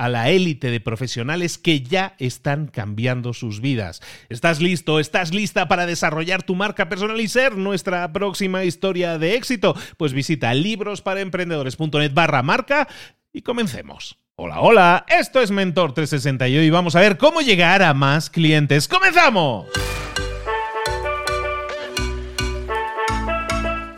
a la élite de profesionales que ya están cambiando sus vidas. ¿Estás listo? ¿Estás lista para desarrollar tu marca personal y ser nuestra próxima historia de éxito? Pues visita librosparaemprendedores.net barra marca y comencemos. Hola, hola, esto es Mentor 360 y hoy vamos a ver cómo llegar a más clientes. ¡Comenzamos!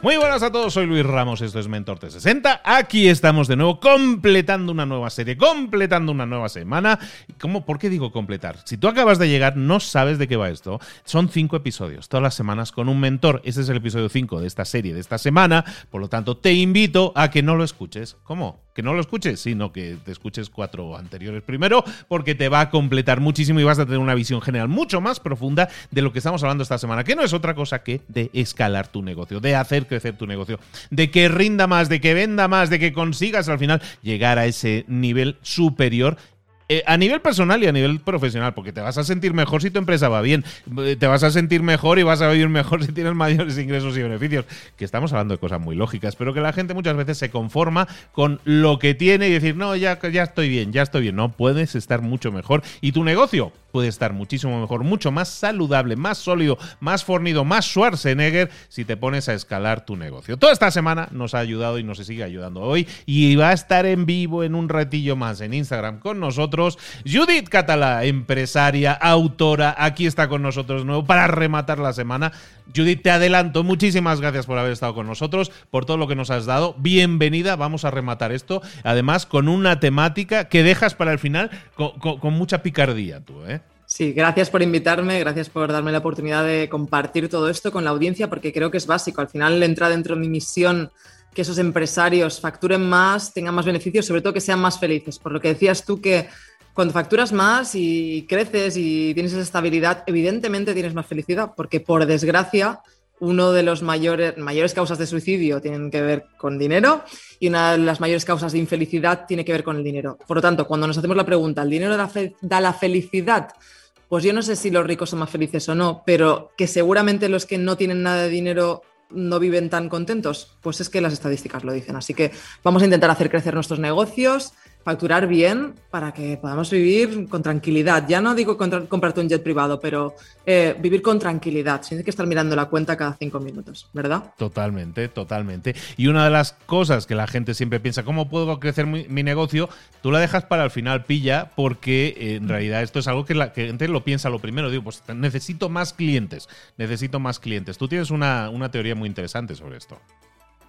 Muy buenas a todos, soy Luis Ramos, esto es Mentor 360. Aquí estamos de nuevo completando una nueva serie, completando una nueva semana. ¿Cómo, ¿Por qué digo completar? Si tú acabas de llegar, no sabes de qué va esto. Son cinco episodios, todas las semanas con un mentor. Este es el episodio 5 de esta serie, de esta semana. Por lo tanto, te invito a que no lo escuches. ¿Cómo? Que no lo escuches, sino que te escuches cuatro anteriores primero, porque te va a completar muchísimo y vas a tener una visión general mucho más profunda de lo que estamos hablando esta semana, que no es otra cosa que de escalar tu negocio, de hacer crecer tu negocio, de que rinda más, de que venda más, de que consigas al final llegar a ese nivel superior eh, a nivel personal y a nivel profesional, porque te vas a sentir mejor si tu empresa va bien, eh, te vas a sentir mejor y vas a vivir mejor si tienes mayores ingresos y beneficios, que estamos hablando de cosas muy lógicas, pero que la gente muchas veces se conforma con lo que tiene y decir, no, ya, ya estoy bien, ya estoy bien, no, puedes estar mucho mejor. Y tu negocio puede estar muchísimo mejor, mucho más saludable, más sólido, más fornido, más Schwarzenegger si te pones a escalar tu negocio. Toda esta semana nos ha ayudado y nos sigue ayudando hoy y va a estar en vivo en un ratillo más en Instagram con nosotros. Judith Catalá, empresaria, autora, aquí está con nosotros nuevo para rematar la semana. Judith, te adelanto, muchísimas gracias por haber estado con nosotros, por todo lo que nos has dado. Bienvenida, vamos a rematar esto, además con una temática que dejas para el final con, mucha picardía tú, ¿eh? Sí, gracias por invitarme, gracias por darme la oportunidad de compartir todo esto con la audiencia, porque creo que es básico. Al final entra dentro de mi misión que esos empresarios facturen más, tengan más beneficios, sobre todo que sean más felices. Por lo que decías tú que cuando facturas más y creces y tienes esa estabilidad, evidentemente tienes más felicidad, porque por desgracia uno de mayores, mayores causas de suicidio tienen que ver con dinero y una de las mayores causas de infelicidad tiene que ver con el dinero. Por lo tanto, cuando nos hacemos la pregunta, ¿el dinero da la felicidad? pues yo no sé si los ricos son más felices o no, pero que seguramente los que no tienen nada de dinero no viven tan contentos, pues es que las estadísticas lo dicen. Así que vamos a intentar hacer crecer nuestros negocios, facturar bien para que podamos vivir con tranquilidad. Ya no digo comprarte un jet privado, pero eh, vivir con tranquilidad, sin que estar mirando la cuenta cada cinco minutos, ¿verdad? Totalmente, totalmente. Y una de las cosas que la gente siempre piensa, ¿cómo puedo crecer mi, negocio? Tú la dejas para el final, pilla, porque eh, en realidad esto es algo que la gente lo piensa lo primero. Digo, pues necesito más clientes, necesito más clientes. Tú tienes una, una teoría muy interesante sobre esto.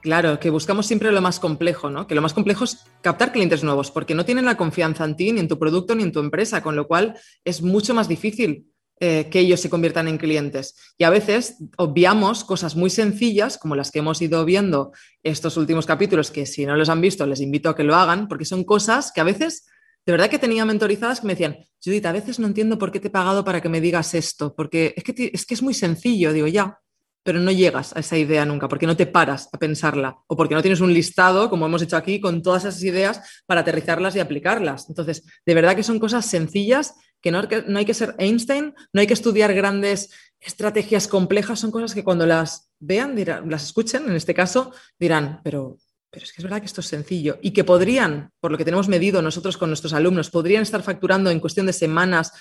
Claro, que buscamos siempre lo más complejo, ¿no? Que lo más complejo es captar clientes nuevos, porque no tienen la confianza en ti, ni en tu producto, ni en tu empresa, con lo cual es mucho más difícil eh, que ellos se conviertan en clientes. Y a veces obviamos cosas muy sencillas, como las que hemos ido viendo estos últimos capítulos, que si no los han visto, les invito a que lo hagan, porque son cosas que a veces, de verdad que tenía mentorizadas que me decían, Judith, a veces no entiendo por qué te he pagado para que me digas esto, porque es que, es, que es muy sencillo, digo, ya, pero no llegas a esa idea nunca, porque no te paras a pensarla o porque no tienes un listado, como hemos hecho aquí, con todas esas ideas para aterrizarlas y aplicarlas. Entonces, de verdad que son cosas sencillas, que no, no hay que ser Einstein, no hay que estudiar grandes estrategias complejas, son cosas que cuando las vean, dirán, las escuchen, en este caso, dirán, pero, pero es que es verdad que esto es sencillo y que podrían, por lo que tenemos medido nosotros con nuestros alumnos, podrían estar facturando en cuestión de semanas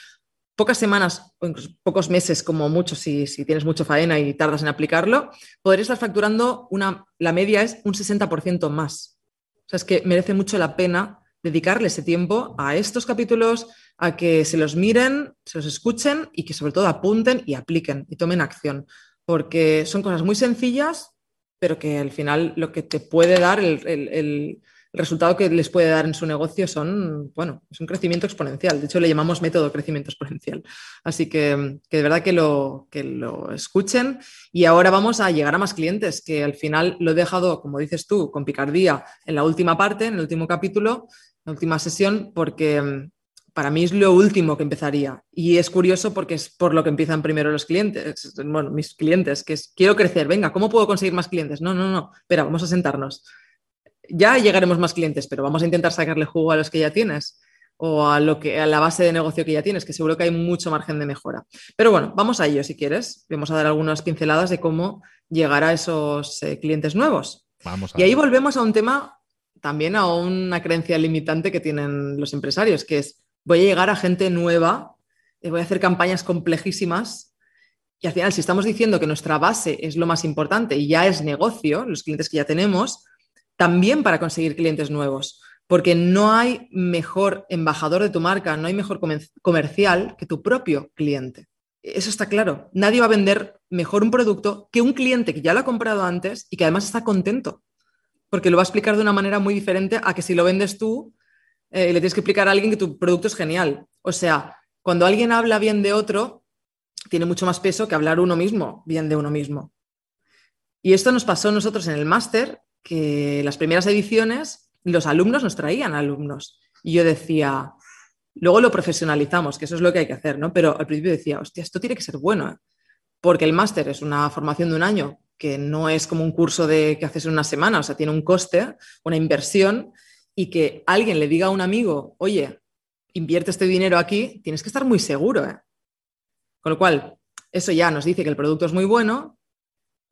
pocas semanas o incluso pocos meses, como mucho, si, tienes mucho faena y tardas en aplicarlo, podrías estar facturando una, la media es un 60% más. O sea, es que merece mucho la pena dedicarle ese tiempo a estos capítulos, a que se los miren, se los escuchen y que sobre todo apunten y apliquen y tomen acción, porque son cosas muy sencillas, pero que al final lo que te puede dar el resultado que les puede dar en su negocio son, bueno, es un crecimiento exponencial. De hecho, le llamamos método crecimiento exponencial. Así que, de verdad que lo, que lo escuchen. Y ahora vamos a llegar a más clientes, que al final lo he dejado, como dices tú, con picardía en la última parte, en el último capítulo, en la última sesión, porque mm, para mí es lo último que empezaría. Y es curioso porque es por lo que empiezan primero los clientes, bueno, mis clientes, que es, quiero crecer, venga, ¿cómo puedo conseguir más clientes? No, no, no, espera, vamos a sentarnos ya llegaremos más clientes, pero vamos a intentar sacarle jugo a los que ya tienes o a, lo que, a la base de negocio que ya tienes, que seguro que hay mucho margen de mejora. Pero bueno, vamos a ello si quieres. Vamos a dar algunas pinceladas de cómo llegar a esos eh, clientes nuevos. Vamos y ahí volvemos a un tema, también a una creencia limitante que tienen los empresarios, que es voy a llegar a gente nueva, eh, voy a hacer campañas complejísimas y al final, si estamos diciendo que nuestra base es lo más importante y ya es negocio, los clientes que ya tenemos, también para conseguir clientes nuevos, porque no hay mejor embajador de tu marca, no hay mejor comercial que tu propio cliente. Eso está claro. Nadie va a vender mejor un producto que un cliente que ya lo ha comprado antes y que además está contento, porque lo va a explicar de una manera muy diferente a que si lo vendes tú eh, le tienes que explicar a alguien que tu producto es genial. O sea, cuando alguien habla bien de otro, tiene mucho más peso que hablar uno mismo bien de uno mismo. Y esto nos pasó a nosotros en el máster que las primeras ediciones los alumnos nos traían alumnos. Y yo decía, luego lo profesionalizamos, que eso es lo que hay que hacer, ¿no? Pero al principio decía, hostia, esto tiene que ser bueno, ¿eh? porque el máster es una formación de un año, que no es como un curso de que haces en una semana, o sea, tiene un coste, una inversión, y que alguien le diga a un amigo, oye, invierte este dinero aquí, tienes que estar muy seguro. ¿eh? Con lo cual, eso ya nos dice que el producto es muy bueno,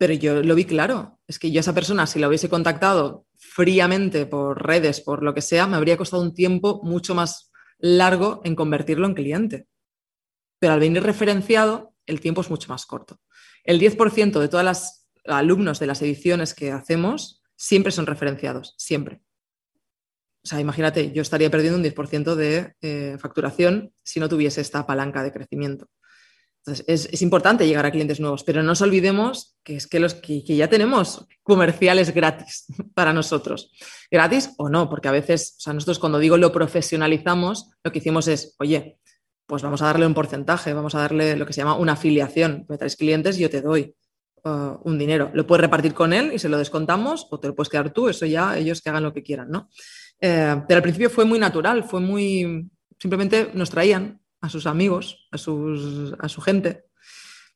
pero yo lo vi claro. Es que yo a esa persona, si la hubiese contactado fríamente por redes, por lo que sea, me habría costado un tiempo mucho más largo en convertirlo en cliente. Pero al venir referenciado, el tiempo es mucho más corto. El 10% de todos los alumnos de las ediciones que hacemos siempre son referenciados, siempre. O sea, imagínate, yo estaría perdiendo un 10% de eh, facturación si no tuviese esta palanca de crecimiento. Entonces, es, importante llegar a clientes nuevos, pero no nos olvidemos que es que los que, ya tenemos comerciales gratis para nosotros. Gratis o no, porque a veces, nosotros cuando digo lo profesionalizamos, lo que hicimos es, oye, pues vamos a darle un porcentaje, vamos a darle lo que se llama una afiliación. Me traes clientes y yo te doy uh, un dinero. Lo puedes repartir con él y se lo descontamos o te lo puedes quedar tú, eso ya ellos que hagan lo que quieran, ¿no? Eh, pero al principio fue muy natural, fue muy, simplemente nos traían a sus amigos, a, sus, a su gente.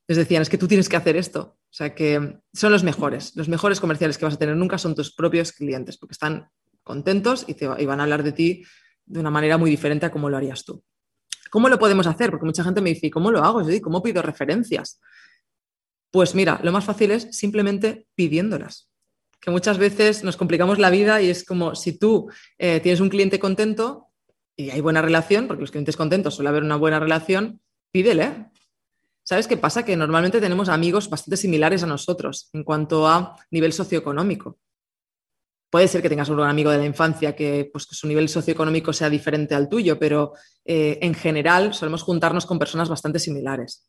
Les decían, es que tú tienes que hacer esto. O sea que son los mejores. Los mejores comerciales que vas a tener nunca son tus propios clientes, porque están contentos y, te, van a hablar de ti de una manera muy diferente a cómo lo harías tú. ¿Cómo lo podemos hacer? Porque mucha gente me dice, ¿cómo lo hago? Yo ¿cómo pido referencias? Pues mira, lo más fácil es simplemente pidiéndolas. Que muchas veces nos complicamos la vida y es como si tú eh, tienes un cliente contento, y hay buena relación, porque los clientes contentos suele haber una buena relación, pídele. ¿Sabes qué pasa? Que normalmente tenemos amigos bastante similares a nosotros en cuanto a nivel socioeconómico. Puede ser que tengas un amigo de la infancia que, pues, su nivel socioeconómico sea diferente al tuyo, pero eh, en general solemos juntarnos con personas bastante similares.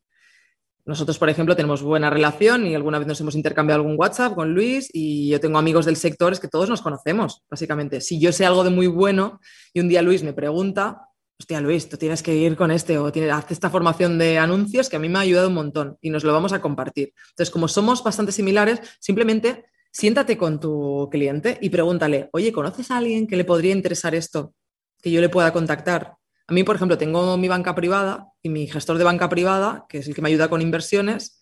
Nosotros, por ejemplo, tenemos buena relación y alguna vez nos hemos intercambiado algún WhatsApp con Luis y yo tengo amigos del sector, es que todos nos conocemos, básicamente. Si yo sé algo de muy bueno y un día Luis me pregunta, hostia Luis, tú tienes que ir con este o tienes, haz esta formación de anuncios que a mí me ha ayudado un montón y nos lo vamos a compartir. Entonces, como somos bastante similares, simplemente siéntate con tu cliente y pregúntale, oye, ¿conoces a alguien que le podría interesar esto? Que yo le pueda contactar. A mí, por ejemplo, tengo mi banca privada y mi gestor de banca privada, que es el que me ayuda con inversiones,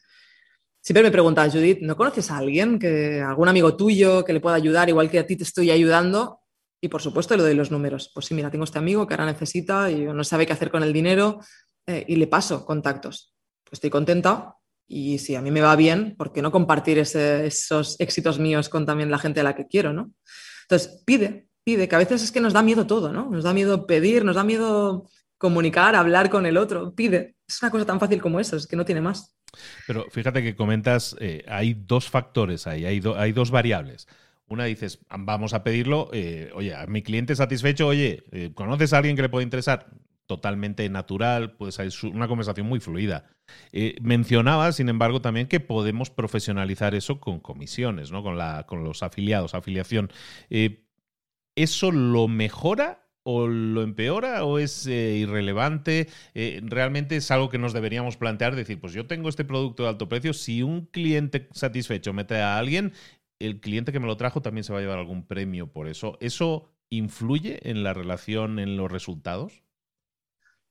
Siempre me pregunta, Judith, ¿no conoces a alguien, que, algún amigo tuyo que le pueda ayudar, igual que a ti te estoy ayudando? Y por supuesto le doy los números. Pues sí, mira, tengo este amigo que ahora necesita y no sabe qué hacer con el dinero eh, y le paso contactos. Pues estoy contenta y si a mí me va bien, ¿por qué no compartir esos éxitos míos con también la gente a la que quiero, ¿no? Entonces, pide, pide, que a veces es que nos da miedo todo, ¿no? Nos da miedo pedir, nos da miedo comunicar, hablar con el otro, pide. Es una cosa tan fácil como eso, es que no tiene más. Pero fíjate que comentas, eh, hay dos factores ahí, hay, hay dos variables. Una dices, vamos a pedirlo, eh, oye, a mi cliente satisfecho, oye, eh, ¿conoces a alguien que le puede interesar? Totalmente natural, puede ser una conversación muy fluida. mencionaba, sin embargo, también que podemos profesionalizar eso con comisiones, ¿no? Con, la, con los afiliados, afiliación. ¿Eso lo mejora o lo empeora o es eh, irrelevante? Eh, realmente es algo que nos deberíamos plantear, decir, pues yo tengo este producto de alto precio, si un cliente satisfecho mete a alguien, el cliente que me lo trajo también se va a llevar algún premio por eso. ¿Eso influye en la relación, en los resultados?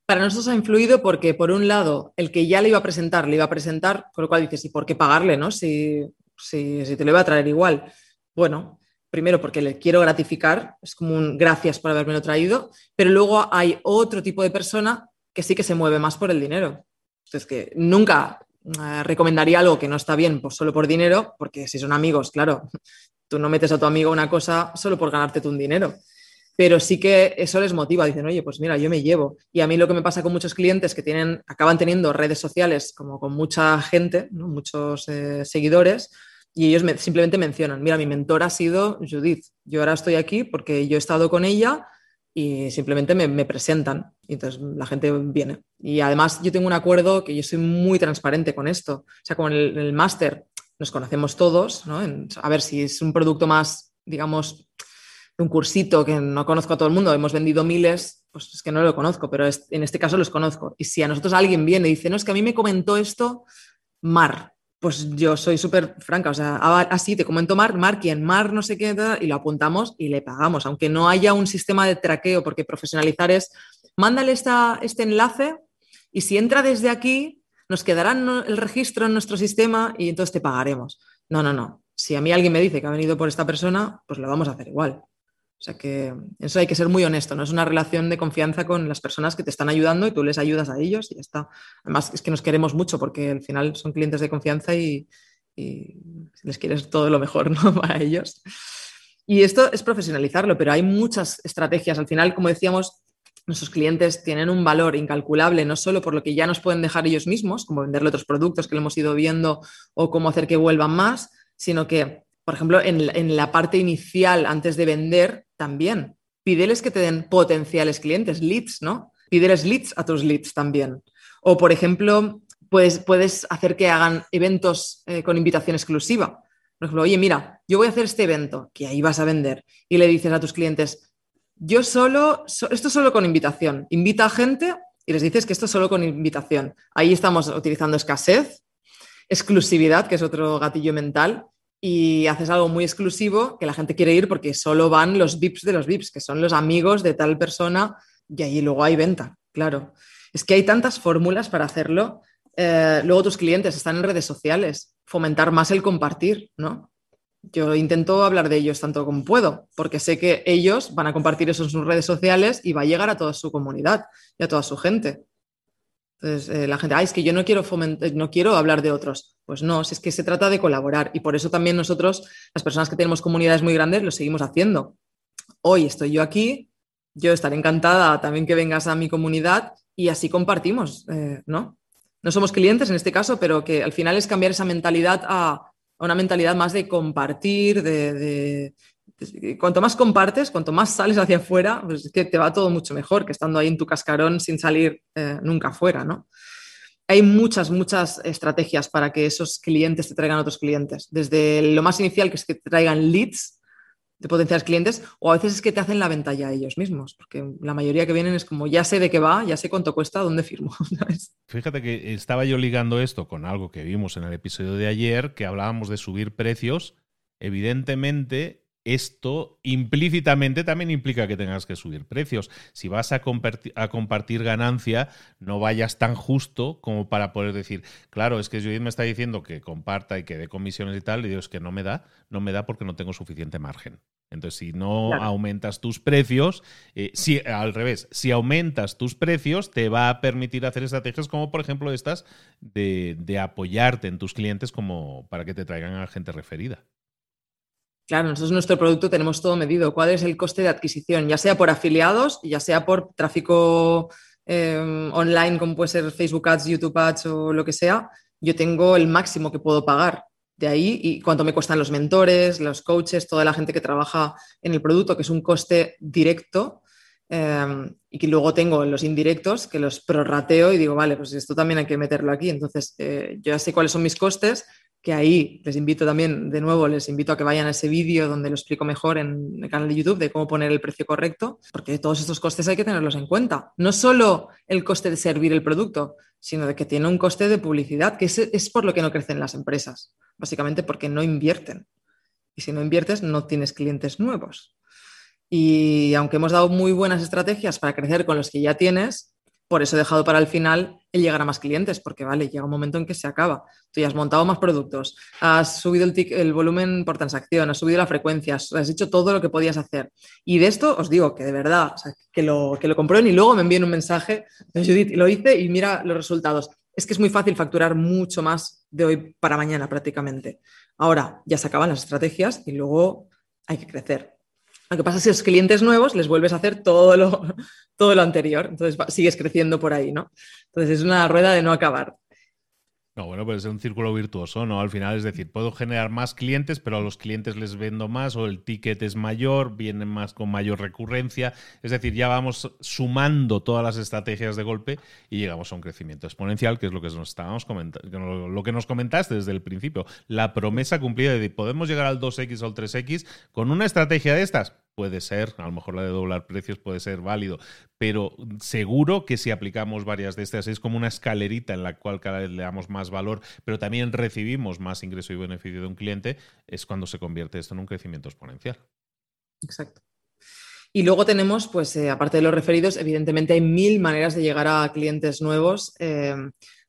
Para nosotros ha influido porque, por un lado, el que ya le iba a presentar, le iba a presentar, con lo cual dices, ¿y por qué pagarle, no? Si, si, si te lo iba a traer igual. Bueno, primero porque le quiero gratificar, es como un gracias por haberme lo traído, pero luego hay otro tipo de persona que sí que se mueve más por el dinero. Entonces, que nunca eh, recomendaría algo que no está bien pues, solo por dinero, porque si son amigos, claro, tú no metes a tu amigo una cosa solo por ganarte un dinero. Pero sí que eso les motiva, dicen, oye, pues mira, yo me llevo. Y a mí lo que me pasa con muchos clientes que tienen, acaban teniendo redes sociales como con mucha gente, muchos eh, seguidores, y ellos me, simplemente mencionan, mira, mi mentor ha sido Judith, yo ahora estoy aquí porque yo he estado con ella y simplemente me, presentan y entonces la gente viene. Y además yo tengo un acuerdo que yo soy muy transparente con esto. O sea, con el, el máster nos conocemos todos, ¿no? a ver si es un producto más, digamos, un cursito que no conozco a todo el mundo, hemos vendido miles, pues es que no lo conozco, pero en este caso los conozco. Y si a nosotros alguien viene y dice, no, es que a mí me comentó esto Mar, pues yo soy súper franca, o sea, así te comento Mar, Mar, quien Mar no sé qué, y lo apuntamos y le pagamos, aunque no haya un sistema de traqueo, porque profesionalizar es, mándale esta, este enlace y si entra desde aquí, nos quedará el registro en nuestro sistema y entonces te pagaremos. No, no, no. Si a mí alguien me dice que ha venido por esta persona, pues lo vamos a hacer igual. O sea que eso hay que ser muy honesto, no es una relación de confianza con las personas que te están ayudando y tú les ayudas a ellos y ya está. Además es que nos queremos mucho porque al final son clientes de confianza y, les quieres todo lo mejor ¿no? para ellos. Y esto es profesionalizarlo, pero hay muchas estrategias. Al final, como decíamos, nuestros clientes tienen un valor incalculable, no solo por lo que ya nos pueden dejar ellos mismos, como venderle otros productos que lo hemos ido viendo o cómo hacer que vuelvan más, sino que por ejemplo, en, la parte inicial, antes de vender, también. Pídeles que te den potenciales clientes, leads, ¿no? Pídeles leads a tus leads también. O, por ejemplo, puedes, hacer que hagan eventos eh, con invitación exclusiva. Por ejemplo, oye, mira, yo voy a hacer este evento, que ahí vas a vender, y le dices a tus clientes, yo solo, esto solo con invitación. Invita a gente y les dices que esto es solo con invitación. Ahí estamos utilizando escasez, exclusividad, que es otro gatillo mental, y haces algo muy exclusivo que la gente quiere ir porque solo van los VIPs de los VIPs, que son los amigos de tal persona y ahí luego hay venta, claro. Es que hay tantas fórmulas para hacerlo. Eh, luego tus clientes están en redes sociales, fomentar más el compartir, ¿no? Yo intento hablar de ellos tanto como puedo, porque sé que ellos van a compartir eso en sus redes sociales y va a llegar a toda su comunidad y a toda su gente. Entonces, eh, la gente, ay, es que yo no quiero, no quiero hablar de otros. Pues no, es que se trata de colaborar y por eso también nosotros, las personas que tenemos comunidades muy grandes, lo seguimos haciendo. Hoy estoy yo aquí, yo estaré encantada también que vengas a mi comunidad y así compartimos, eh, ¿no? No somos clientes en este caso, pero que al final es cambiar esa mentalidad a, una mentalidad más de compartir, de, cuanto más compartes, cuanto más sales hacia afuera, pues es que te va todo mucho mejor que estando ahí en tu cascarón sin salir eh, nunca afuera, ¿no? Hay muchas, muchas estrategias para que esos clientes te traigan otros clientes. Desde lo más inicial, que es que traigan leads de potenciales clientes, o a veces es que te hacen la venta ya ellos mismos, porque la mayoría que vienen es como, ya sé de qué va, ya sé cuánto cuesta, dónde firmo. Fíjate que estaba yo ligando esto con algo que vimos en el episodio de ayer, que hablábamos de subir precios. Evidentemente, esto implícitamente también implica que tengas que subir precios. Si vas a, a, compartir ganancia, no vayas tan justo como para poder decir, claro, es que Judith me está diciendo que comparta y que dé comisiones y tal, y digo, es que no me da, no me da porque no tengo suficiente margen. Entonces, si no aumentas tus precios, eh, si, al revés, si aumentas tus precios, te va a permitir hacer estrategias como, por ejemplo, estas de, de apoyarte en tus clientes como para que te traigan a gente referida. Claro, nosotros nuestro producto tenemos todo medido. ¿Cuál es el coste de adquisición? Ya sea por afiliados, ya sea por tráfico em, online, como puede ser Facebook Ads, YouTube Ads o lo que sea. Yo tengo el máximo que puedo pagar de ahí y cuánto me cuestan los mentores, los coaches, toda la gente que trabaja en el producto, que es un coste directo. Em, y que luego tengo los indirectos que los prorrateo y digo, vale, pues esto también hay que meterlo aquí. Entonces, eh, yo ya sé cuáles son mis costes que ahí les invito también, de nuevo, les invito a que vayan a ese vídeo donde lo explico mejor en el canal de YouTube de cómo poner el precio correcto, porque todos estos costes hay que tenerlos en cuenta. No solo el coste de servir el producto, sino de que tiene un coste de publicidad, que es, por lo que no crecen las empresas, básicamente porque no invierten. Y si no inviertes, no tienes clientes nuevos. Y aunque hemos dado muy buenas estrategias para crecer con los que ya tienes, por eso he dejado para el final el llegar a más clientes, porque vale, llega un momento en que se acaba. Tú ya has montado más productos, has subido el, volumen por transacción, has subido la frecuencia, has, hecho todo lo que podías hacer. Y de esto os digo que de verdad, que, lo, que lo comprueben y luego me envíen un mensaje, Judith, lo hice y mira los resultados. Es que es muy fácil facturar mucho más de hoy para mañana prácticamente. Ahora ya se acaban las estrategias y luego hay que crecer. Lo que pasa es que los clientes nuevos les vuelves a hacer todo lo, todo lo anterior, entonces sigues creciendo por ahí, ¿no? Entonces es una rueda de no acabar. No, bueno, pues es un círculo virtuoso, ¿no? Al final es decir, puedo generar más clientes, pero a los clientes les vendo más o el ticket es mayor, vienen más con mayor recurrencia. Es decir, ya vamos sumando todas las estrategias de golpe y llegamos a un crecimiento exponencial, que es lo que nos estábamos comentando, lo que nos comentaste desde el principio. La promesa cumplida de podemos llegar al 2X o al 3X con una estrategia de estas puede ser, a lo mejor la de doblar precios puede ser válido, pero seguro que si aplicamos varias de estas es como una escalerita en la cual cada vez le damos más valor, pero también recibimos más ingreso y beneficio de un cliente, es cuando se convierte esto en un crecimiento exponencial. Exacto. Y luego tenemos, pues eh, aparte de los referidos, evidentemente hay mil maneras de llegar a clientes nuevos. Eh,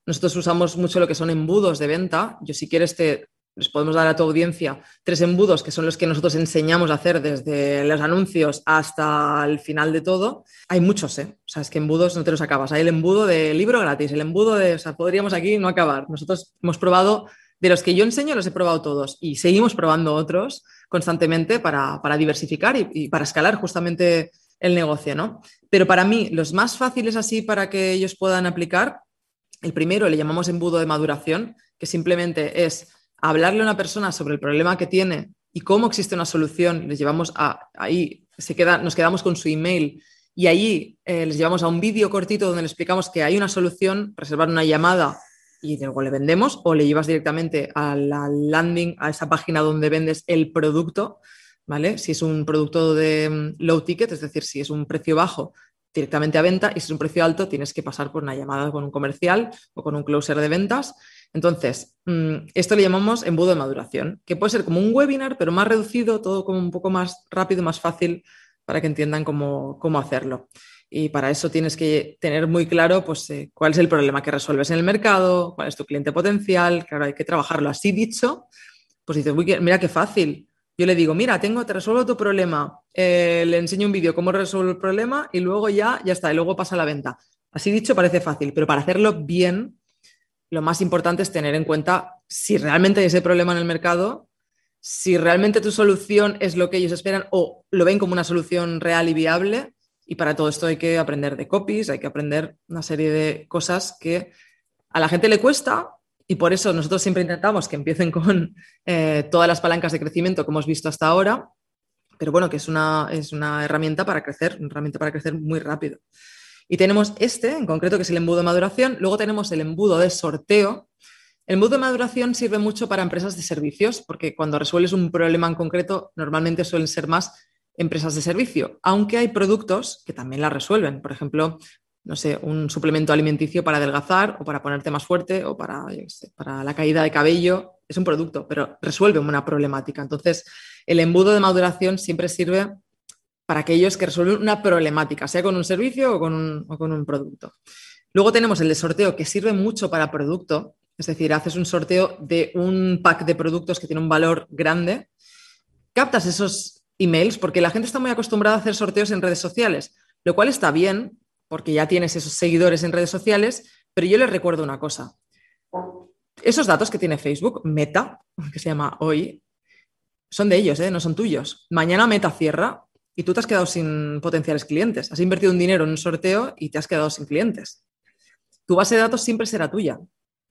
nosotros usamos mucho lo que son embudos de venta. Yo si quieres te les podemos dar a tu audiencia tres embudos que son los que nosotros enseñamos a hacer desde los anuncios hasta el final de todo. Hay muchos, ¿eh? O sea, es que embudos no te los acabas. Hay el embudo de libro gratis, el embudo de, o sea, podríamos aquí no acabar. Nosotros hemos probado, de los que yo enseño, los he probado todos y seguimos probando otros constantemente para, diversificar y, y, para escalar justamente el negocio, ¿no? Pero para mí, los más fáciles así para que ellos puedan aplicar, el primero le llamamos embudo de maduración, que simplemente es hablarle a una persona sobre el problema que tiene y cómo existe una solución, les llevamos a, ahí, se queda, nos quedamos con su email y ahí eh, les llevamos a un vídeo cortito donde le explicamos que hay una solución, reservar una llamada y luego le vendemos o le llevas directamente a la landing, a esa página donde vendes el producto, ¿vale? Si es un producto de mm, low ticket, es decir, si es un precio bajo, directamente a venta y si es un precio alto, tienes que pasar por una llamada con un comercial o con un closer de ventas entonces, mm, esto le llamamos embudo de maduración, que puede ser como un webinar, pero más reducido, todo como un poco más rápido, más fácil para que entiendan cómo, hacerlo. Y para eso tienes que tener muy claro pues, eh, cuál es el problema que resuelves en el mercado, cuál es tu cliente potencial, claro, hay que trabajarlo así dicho. Pues dices, mira qué fácil. Yo le digo, mira, tengo, te resuelvo tu problema, eh, le enseño un vídeo cómo resuelvo el problema y luego ya, ya está, y luego pasa la venta. Así dicho parece fácil, pero para hacerlo bien lo más importante es tener en cuenta si realmente hay ese problema en el mercado, si realmente tu solución es lo que ellos esperan o lo ven como una solución real y viable. Y para todo esto hay que aprender de copies, hay que aprender una serie de cosas que a la gente le cuesta y por eso nosotros siempre intentamos que empiecen con eh, todas las palancas de crecimiento que hemos visto hasta ahora, pero bueno, que es una, es una herramienta para crecer, una herramienta para crecer muy rápido. Y tenemos este, en concreto, que es el embudo de maduración. Luego tenemos el embudo de sorteo. El embudo de maduración sirve mucho para empresas de servicios, porque cuando resuelves un problema en concreto, normalmente suelen ser más empresas de servicio, aunque hay productos que también la resuelven. Por ejemplo, no sé, un suplemento alimenticio para adelgazar o para ponerte más fuerte o para, para la caída de cabello. Es un producto, pero resuelve una problemática. Entonces, el embudo de maduración siempre sirve para aquellos que resuelven una problemática, sea con un servicio o con un, producto. Luego tenemos el de sorteo, que sirve mucho para producto, es decir, haces un sorteo de un pack de productos que tiene un valor grande, captas esos emails, porque la gente está muy acostumbrada a hacer sorteos en redes sociales, lo cual está bien, porque ya tienes esos seguidores en redes sociales, pero yo les recuerdo una cosa. Esos datos que tiene Facebook, Meta, que se llama hoy, son de ellos, ¿eh? no son tuyos. Mañana Meta cierra y tú te has quedado sin potenciales clientes. Has invertido un dinero en un sorteo y te has quedado sin clientes. Tu base de datos siempre será tuya.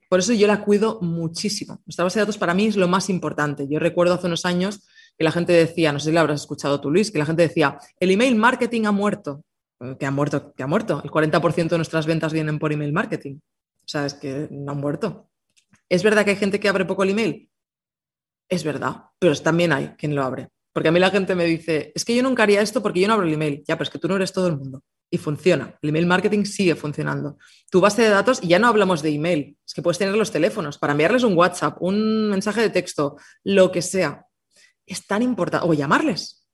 Por eso yo la cuido muchísimo. Nuestra base de datos para mí es lo más importante. Yo recuerdo hace unos años que la gente decía, no sé si lo habrás escuchado tú, Luis, que la gente decía, el email marketing ha muerto. Eh, que ha muerto, que ha muerto. El 40% de nuestras ventas vienen por email marketing. O sea, es que no han muerto. ¿Es verdad que hay gente que abre poco el email? Es verdad, pero también hay quien lo abre. Porque a mí la gente me dice, es que yo nunca haría esto porque yo no abro el email. Ya, pero es que tú no eres todo el mundo. Y funciona. El email marketing sigue funcionando. Tu base de datos, y ya no hablamos de email, es que puedes tener los teléfonos para enviarles un WhatsApp, un mensaje de texto, lo que sea. Es tan importante, o llamarles.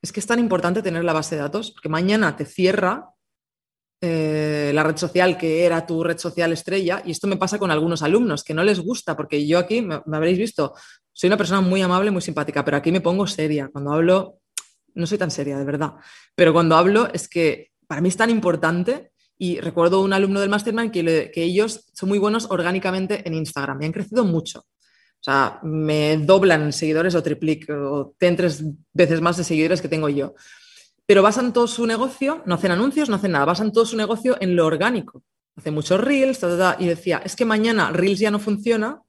Es que es tan importante tener la base de datos, porque mañana te cierra eh, la red social que era tu red social estrella, y esto me pasa con algunos alumnos que no les gusta, porque yo aquí, me habréis visto, soy una persona muy amable, muy simpática, pero aquí me pongo seria. Cuando hablo, no soy tan seria, de verdad. Pero cuando hablo es que para mí es tan importante y recuerdo un alumno del Mastermind que, ellos son muy buenos orgánicamente en Instagram y han crecido mucho. O sea, me doblan seguidores o triplic o tienen tres veces más de seguidores que tengo yo. Pero basan todo su negocio, no hacen anuncios, no hacen nada, basan todo su negocio en lo orgánico. Hacen muchos reels, y decía, es que mañana reels ya no funciona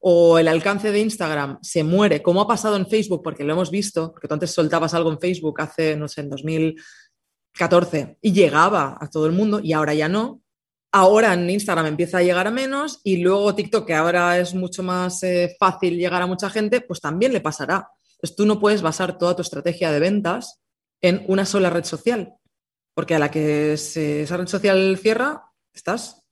o el alcance de Instagram se muere, como ha pasado en Facebook, porque lo hemos visto, porque tú antes soltabas algo en Facebook hace, no sé, en 2014 y llegaba a todo el mundo y ahora ya no. Ahora en Instagram empieza a llegar a menos y luego TikTok, que ahora es mucho más eh, fácil llegar a mucha gente, pues también le pasará. Entonces tú no puedes basar toda tu estrategia de ventas en una sola red social, porque a la que esa red social cierra, estás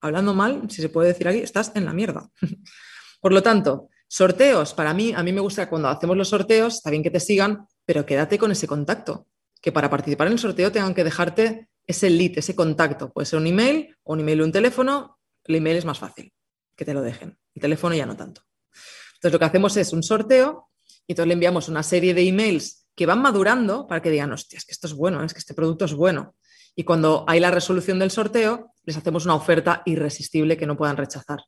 hablando mal, si se puede decir aquí, estás en la mierda. Por lo tanto, sorteos, para mí, a mí me gusta cuando hacemos los sorteos, está bien que te sigan, pero quédate con ese contacto. Que para participar en el sorteo tengan que dejarte ese lead, ese contacto. Puede ser un email o un email o un teléfono. El email es más fácil que te lo dejen. El teléfono ya no tanto. Entonces lo que hacemos es un sorteo y entonces le enviamos una serie de emails que van madurando para que digan, hostia, es que esto es bueno, es que este producto es bueno. Y cuando hay la resolución del sorteo, les hacemos una oferta irresistible que no puedan rechazar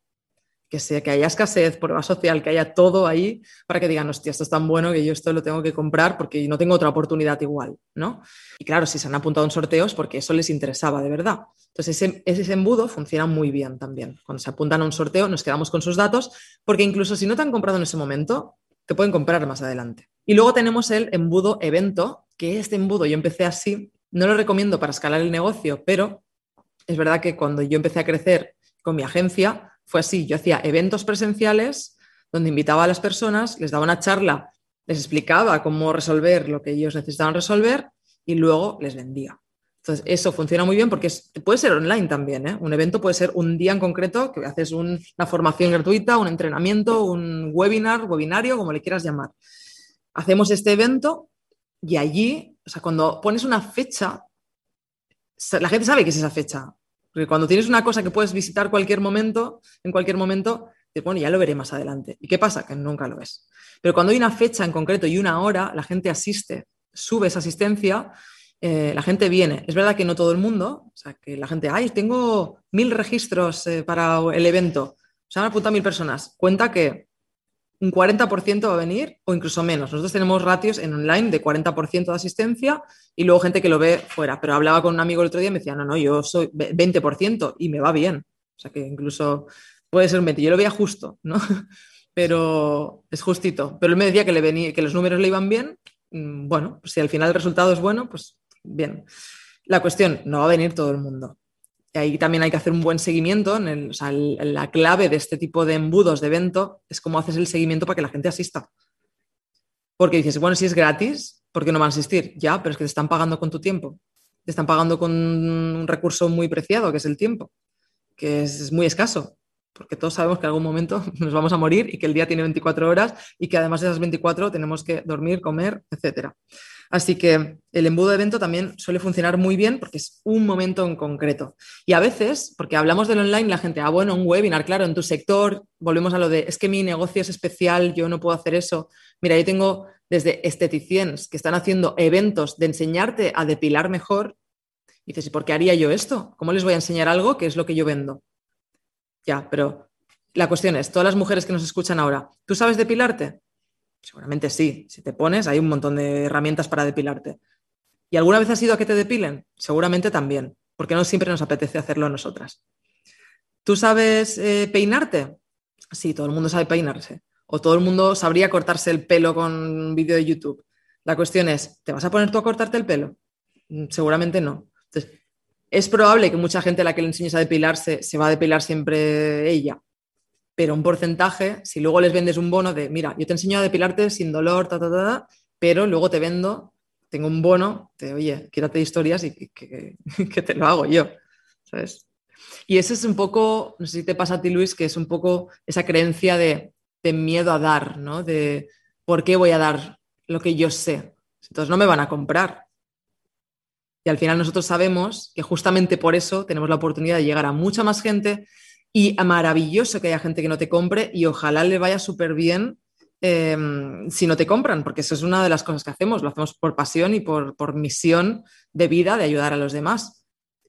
que sea que haya escasez, prueba social, que haya todo ahí para que digan, hostia, esto es tan bueno que yo esto lo tengo que comprar porque no tengo otra oportunidad igual, ¿no? Y claro, si se han apuntado en sorteos porque eso les interesaba de verdad. Entonces, ese, ese embudo funciona muy bien también. Cuando se apuntan a un sorteo, nos quedamos con sus datos porque incluso si no te han comprado en ese momento, te pueden comprar más adelante. Y luego tenemos el embudo evento, que este embudo yo empecé así, no lo recomiendo para escalar el negocio, pero es verdad que cuando yo empecé a crecer con mi agencia, fue así, yo hacía eventos presenciales donde invitaba a las personas, les daba una charla, les explicaba cómo resolver lo que ellos necesitaban resolver y luego les vendía. Entonces, eso funciona muy bien porque puede ser online también. ¿eh? Un evento puede ser un día en concreto que haces una formación gratuita, un entrenamiento, un webinar, webinario, como le quieras llamar. Hacemos este evento y allí, o sea, cuando pones una fecha, la gente sabe que es esa fecha. Porque cuando tienes una cosa que puedes visitar cualquier momento, en cualquier momento, bueno, ya lo veré más adelante. ¿Y qué pasa? Que nunca lo ves. Pero cuando hay una fecha en concreto y una hora, la gente asiste, sube esa asistencia, eh, la gente viene. Es verdad que no todo el mundo, o sea, que la gente, ay, tengo mil registros eh, para el evento, se han mil personas. Cuenta que un 40% va a venir o incluso menos. Nosotros tenemos ratios en online de 40% de asistencia y luego gente que lo ve fuera. Pero hablaba con un amigo el otro día y me decía, no, no, yo soy 20% y me va bien. O sea que incluso puede ser un 20. Yo lo veía justo, ¿no? Pero es justito. Pero él me decía que, le venía, que los números le iban bien. Mm, bueno, si al final el resultado es bueno, pues bien. La cuestión, no va a venir todo el mundo ahí también hay que hacer un buen seguimiento. En la clave de este tipo de embudos de evento es cómo haces el seguimiento para que la gente asista. Porque dices, bueno, si es gratis, ¿por qué no van a asistir? Ya, pero es que te están pagando con tu tiempo. te están pagando con un recurso muy preciado, que es el tiempo, que es muy escaso, porque todos sabemos que en algún momento nos vamos a morir y que el día tiene 24 horas y que además de esas 24 tenemos que dormir, comer, etc. Así que el embudo de evento también suele funcionar muy bien porque es un momento en concreto. Y a veces, porque hablamos del online, la gente, ah, bueno, un webinar, claro, en tu sector, volvemos a lo de, es que mi negocio es especial, yo no puedo hacer eso. Mira, yo tengo desde esteticiens que están haciendo eventos de enseñarte a depilar mejor. Y dices, ¿y por qué haría yo esto? ¿Cómo les voy a enseñar algo que es lo que yo vendo? Ya, pero la cuestión es, todas las mujeres que nos escuchan ahora, ¿tú sabes depilarte? Seguramente sí. Si te pones, hay un montón de herramientas para depilarte. ¿Y alguna vez has ido a que te depilen? Seguramente también, porque no siempre nos apetece hacerlo a nosotras. ¿Tú sabes eh, peinarte? Sí, todo el mundo sabe peinarse. O todo el mundo sabría cortarse el pelo con un vídeo de YouTube. La cuestión es, ¿te vas a poner tú a cortarte el pelo? Mm, seguramente no. Entonces, es probable que mucha gente a la que le enseñes a depilarse se va a depilar siempre ella, pero un porcentaje, si luego les vendes un bono de, mira, yo te enseño a depilarte sin dolor, ta, ta, ta, pero luego te vendo, tengo un bono de, oye, quírate historias y que, te lo hago yo, ¿sabes? Y ese es un poco, no sé si te pasa a ti, Luis, que es un poco esa creencia de, de miedo a dar, ¿no? De por qué voy a dar lo que yo sé. Entonces no me van a comprar. Y al final nosotros sabemos que justamente por eso tenemos la oportunidad de llegar a mucha más gente y maravilloso que haya gente que no te compre y ojalá le vaya súper bien em, si no te compran, porque eso es una de las cosas que hacemos, lo hacemos por pasión y por, misión de vida de ayudar a los demás.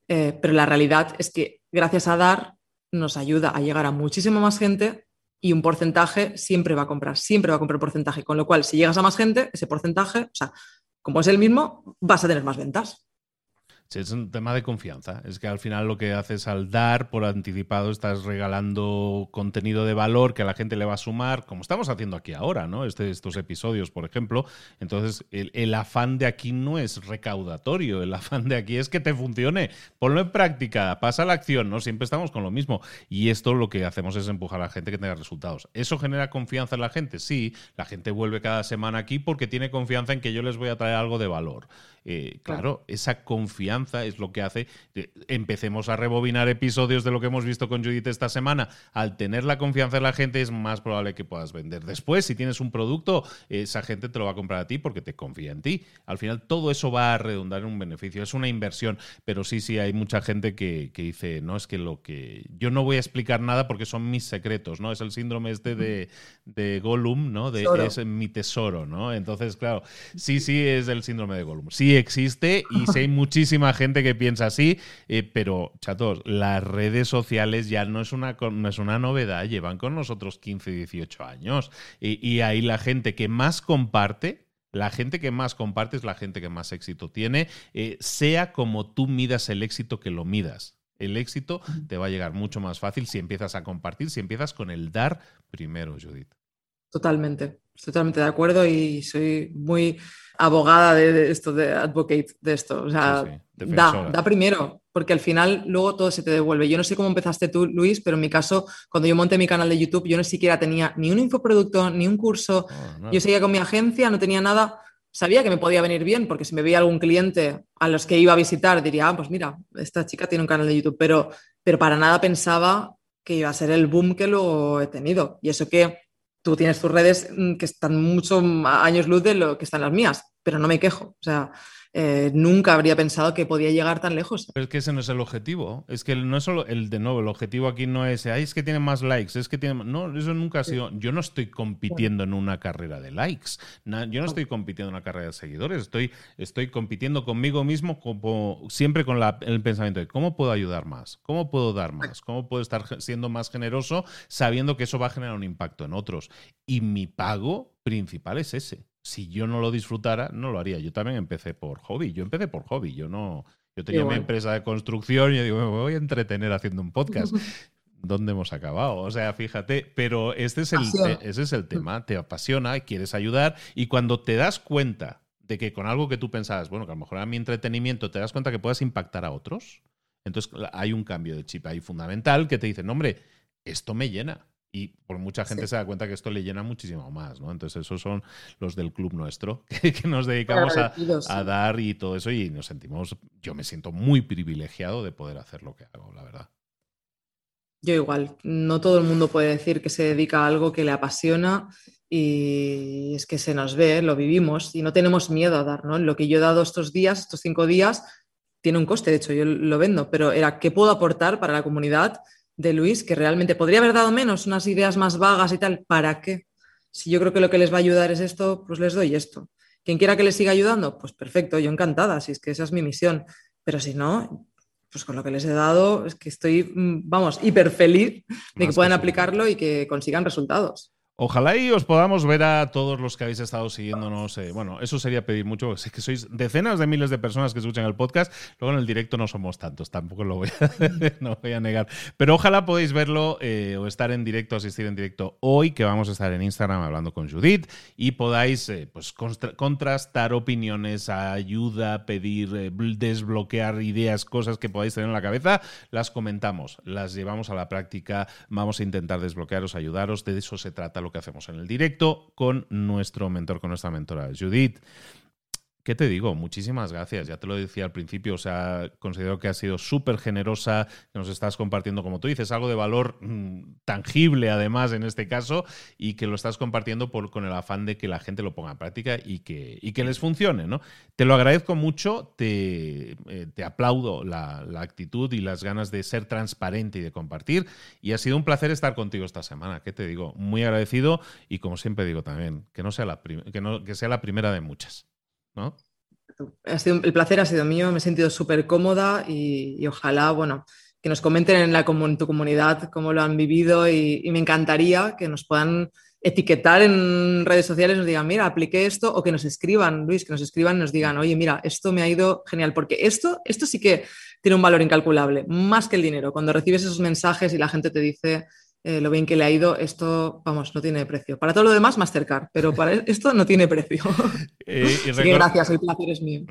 Eh, pero la realidad es que gracias a dar nos ayuda a llegar a muchísima más gente y un porcentaje siempre va a comprar, siempre va a comprar porcentaje, con lo cual si llegas a más gente, ese porcentaje, o sea, como es el mismo, vas a tener más ventas es un tema de confianza. Es que al final lo que haces al dar por anticipado estás regalando contenido de valor que a la gente le va a sumar, como estamos haciendo aquí ahora, ¿no? Este, estos episodios, por ejemplo. Entonces, el, afán de aquí no es recaudatorio, el afán de aquí es que te funcione. Ponlo en práctica, pasa la acción, ¿no? Siempre estamos con lo mismo. Y esto lo que hacemos es empujar a la gente que tenga resultados. ¿Eso genera confianza en la gente? Sí, la gente vuelve cada semana aquí porque tiene confianza en que yo les voy a traer algo de valor. Eh, claro, esa confianza es lo que hace. que empecemos a rebobinar episodios de lo que hemos visto con Judith esta semana. Al tener la confianza en la gente, es más probable que puedas vender. Después, si tienes un producto, esa gente te lo va a comprar a ti porque te confía en ti. Al final, todo eso va a redundar en un beneficio. Es una inversión, pero sí, sí, hay mucha gente que, dice, no, es que lo que. Yo no voy a explicar nada porque son mis secretos, ¿no? Es el síndrome este de, de Gollum, ¿no? De, es mi tesoro, ¿no? Entonces, claro, sí, sí, es el síndrome de Gollum. Sí existe y sé hay muchísima gente que piensa así, eh, pero chatos, las redes sociales ya no es, una, no es una novedad, llevan con nosotros 15, 18 años. Y, ahí la gente que más comparte, la gente que más comparte es la gente que más éxito tiene, eh, sea como tú midas el éxito que lo midas. El éxito te va a llegar mucho más fácil si empiezas a compartir, si empiezas con el dar primero, Judith. Totalmente, totalmente de acuerdo y soy muy abogada de, esto, de advocate de esto. O sea, da, da primero, porque al final luego todo se te devuelve. Yo no sé cómo empezaste tú, Luis, pero en mi caso, cuando yo monté mi canal de YouTube, yo no siquiera tenía ni un infoproducto, ni un curso. Oh, yo seguía con mi agencia, no tenía nada. Sabía que me podía venir bien, porque si me veía algún cliente a los que iba a visitar, diría, ah, pues mira, esta chica tiene un canal de YouTube, pero, pero para nada pensaba que iba a ser el boom que luego he tenido. Y eso que tú tienes tus redes mm, que están muchos años luz de lo que están las mías, pero no me quejo. O sea, eh, nunca habría pensado que podía llegar tan lejos. Pero es que ese no es el objetivo. Es que no es solo el de nuevo, el objetivo aquí no es, Ay, es que tiene más likes, es que tiene. No, eso nunca ha sido. Yo no estoy compitiendo en una carrera de likes. yo no estoy compitiendo en una carrera de seguidores. Estoy, estoy compitiendo conmigo mismo como, siempre con el pensamiento de cómo puedo ayudar más, cómo puedo dar más, cómo puedo estar siendo más generoso sabiendo que eso va a generar un impacto en otros. Y mi pago principal es ese si yo no lo disfrutara, no lo haría. Yo también empecé por hobby. Yo empecé por hobby. Yo no. Yo tenía mi empresa de construcción y yo digo, me voy a entretener haciendo un podcast. ¿Dónde hemos acabado? O sea, fíjate, pero este es el, ese es el tema. Te apasiona, quieres ayudar y cuando te das cuenta de que con algo que tú pensabas, bueno, que a lo mejor era mi entretenimiento, te das cuenta que puedes impactar a otros, entonces hay un cambio de chip ahí fundamental que te dice, no, hombre, esto me llena Y por mucha gente se da cuenta que esto le llena muchísimo más, ¿no? Entonces, esos son los del club nuestro, que, nos dedicamos a, a, dar y todo eso, y nos sentimos, yo me siento muy privilegiado de poder hacer lo que hago, la verdad. Yo igual, no todo el mundo puede decir que se dedica a algo que le apasiona y es que se nos ve, lo vivimos y no tenemos miedo a dar, ¿no? Lo que yo he dado estos días, estos cinco días, tiene un coste, de hecho yo lo vendo, pero era qué puedo aportar para la comunidad de Luis, que realmente podría haber dado menos, unas ideas más vagas y tal, ¿para qué? Si yo creo que lo que les va a ayudar es esto, pues les doy esto. Quien quiera que les siga ayudando, pues perfecto, yo encantada, si es que esa es mi misión. Pero si no, pues con lo que les he dado, es que estoy, mm, vamos, hiper feliz de que puedan aplicarlo y que consigan resultados. Ojalá y os podamos ver a todos los que habéis estado siguiéndonos. Eh, bueno, eso sería pedir mucho, sé que sois decenas de miles de personas que escuchan el podcast. Luego en el directo no somos tantos, tampoco lo voy a, no voy a negar. Pero ojalá podéis verlo eh, o estar en directo, asistir en directo hoy, que vamos a estar en Instagram hablando con Judith y podáis eh, pues, contrastar opiniones, ayuda, pedir, desbloquear ideas, cosas que podáis tener en la cabeza. Las comentamos, las llevamos a la práctica, vamos a intentar desbloquearos, ayudaros. De eso se trata lo que hacemos en el directo con nuestro mentor, con nuestra mentora Judith. ¿Qué te digo? Muchísimas gracias. Ya te lo decía al principio, o sea, considero que has sido súper generosa, que nos estás compartiendo, como tú dices, algo de valor mm, tangible además en este caso, y que lo estás compartiendo con el afán de que la gente lo ponga en práctica y que, les funcione, ¿no? Te lo agradezco mucho, te, eh, aplaudo la, actitud y las ganas de ser transparente y de compartir, y ha sido un placer estar contigo esta semana. ¿Qué te digo? Muy agradecido y como siempre digo también, que, no, que sea la primera de muchas. El placer ha sido mío, me he sentido súper cómoda y, ojalá, bueno, que nos comenten en, la, tu comunidad cómo lo han vivido y, me encantaría que nos puedan etiquetar en redes sociales, nos digan, mira, apliqué esto, o que nos escriban, Luis, que nos escriban y nos digan, oye, mira, esto me ha ido genial, porque esto, esto sí que tiene un valor incalculable, más que el dinero. Cuando recibes esos mensajes y la gente te dice, eh, lo bien que le ha ido, esto, vamos, no tiene precio. Para todo lo demás, Mastercard, pero para esto no tiene precio. Eh, gracias, el placer es mío.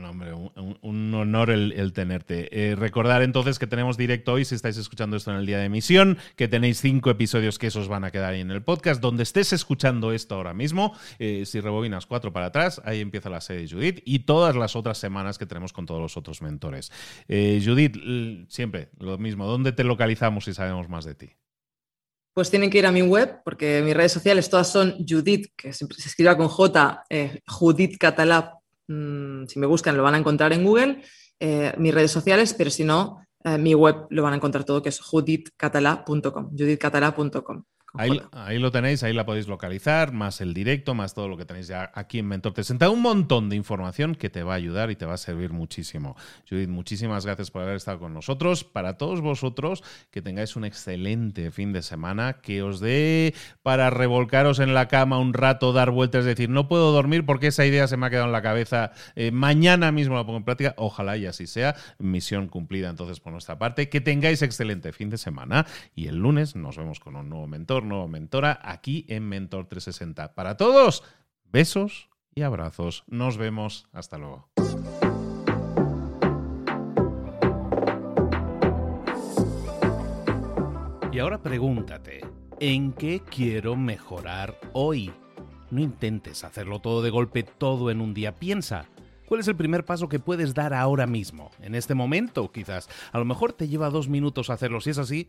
un, honor el, tenerte. Eh, recordar entonces que tenemos directo hoy, si estáis escuchando esto en el día de emisión, que tenéis cinco episodios que esos van a quedar ahí en el podcast. Donde estés escuchando esto ahora mismo, si rebobinas cuatro para atrás, ahí empieza la serie Judith y todas las otras semanas que tenemos con todos los otros mentores. Judith, siempre lo mismo, ¿dónde te localizamos si sabemos más de ti? Pues tienen que ir a mi web, porque mis redes sociales todas son Judith, que se escriba con J, eh, Judith Catalá. Mm, si me buscan lo van a encontrar en Google, eh, mis redes sociales, pero si no, eh, mi web lo van a encontrar todo, que es judithcatalá.com, judithcatalá.com. Ahí, lo tenéis, ahí la podéis localizar, más el directo, más todo lo que tenéis ya aquí en Mentor 60. Un montón de información que te va a ayudar y te va a servir muchísimo. Judith, muchísimas gracias por haber estado con nosotros. Para todos vosotros, que tengáis un excelente fin de semana, que os dé para revolcaros en la cama un rato, dar vueltas, decir, no puedo dormir porque esa idea se me ha quedado en la cabeza. Eh, mañana mismo la pongo en práctica. Ojalá y así sea. Misión cumplida entonces por nuestra parte. Que tengáis excelente fin de semana y el lunes nos vemos con un nuevo mentor nuevo mentora aquí en Mentor 360. Para todos, besos y abrazos. Nos vemos. Hasta luego. Y ahora pregúntate, ¿en qué quiero mejorar hoy? No intentes hacerlo todo de golpe, todo en un día. Piensa, ¿cuál es el primer paso que puedes dar ahora mismo? En este momento, quizás. A lo mejor te lleva dos minutos hacerlo. Si es así,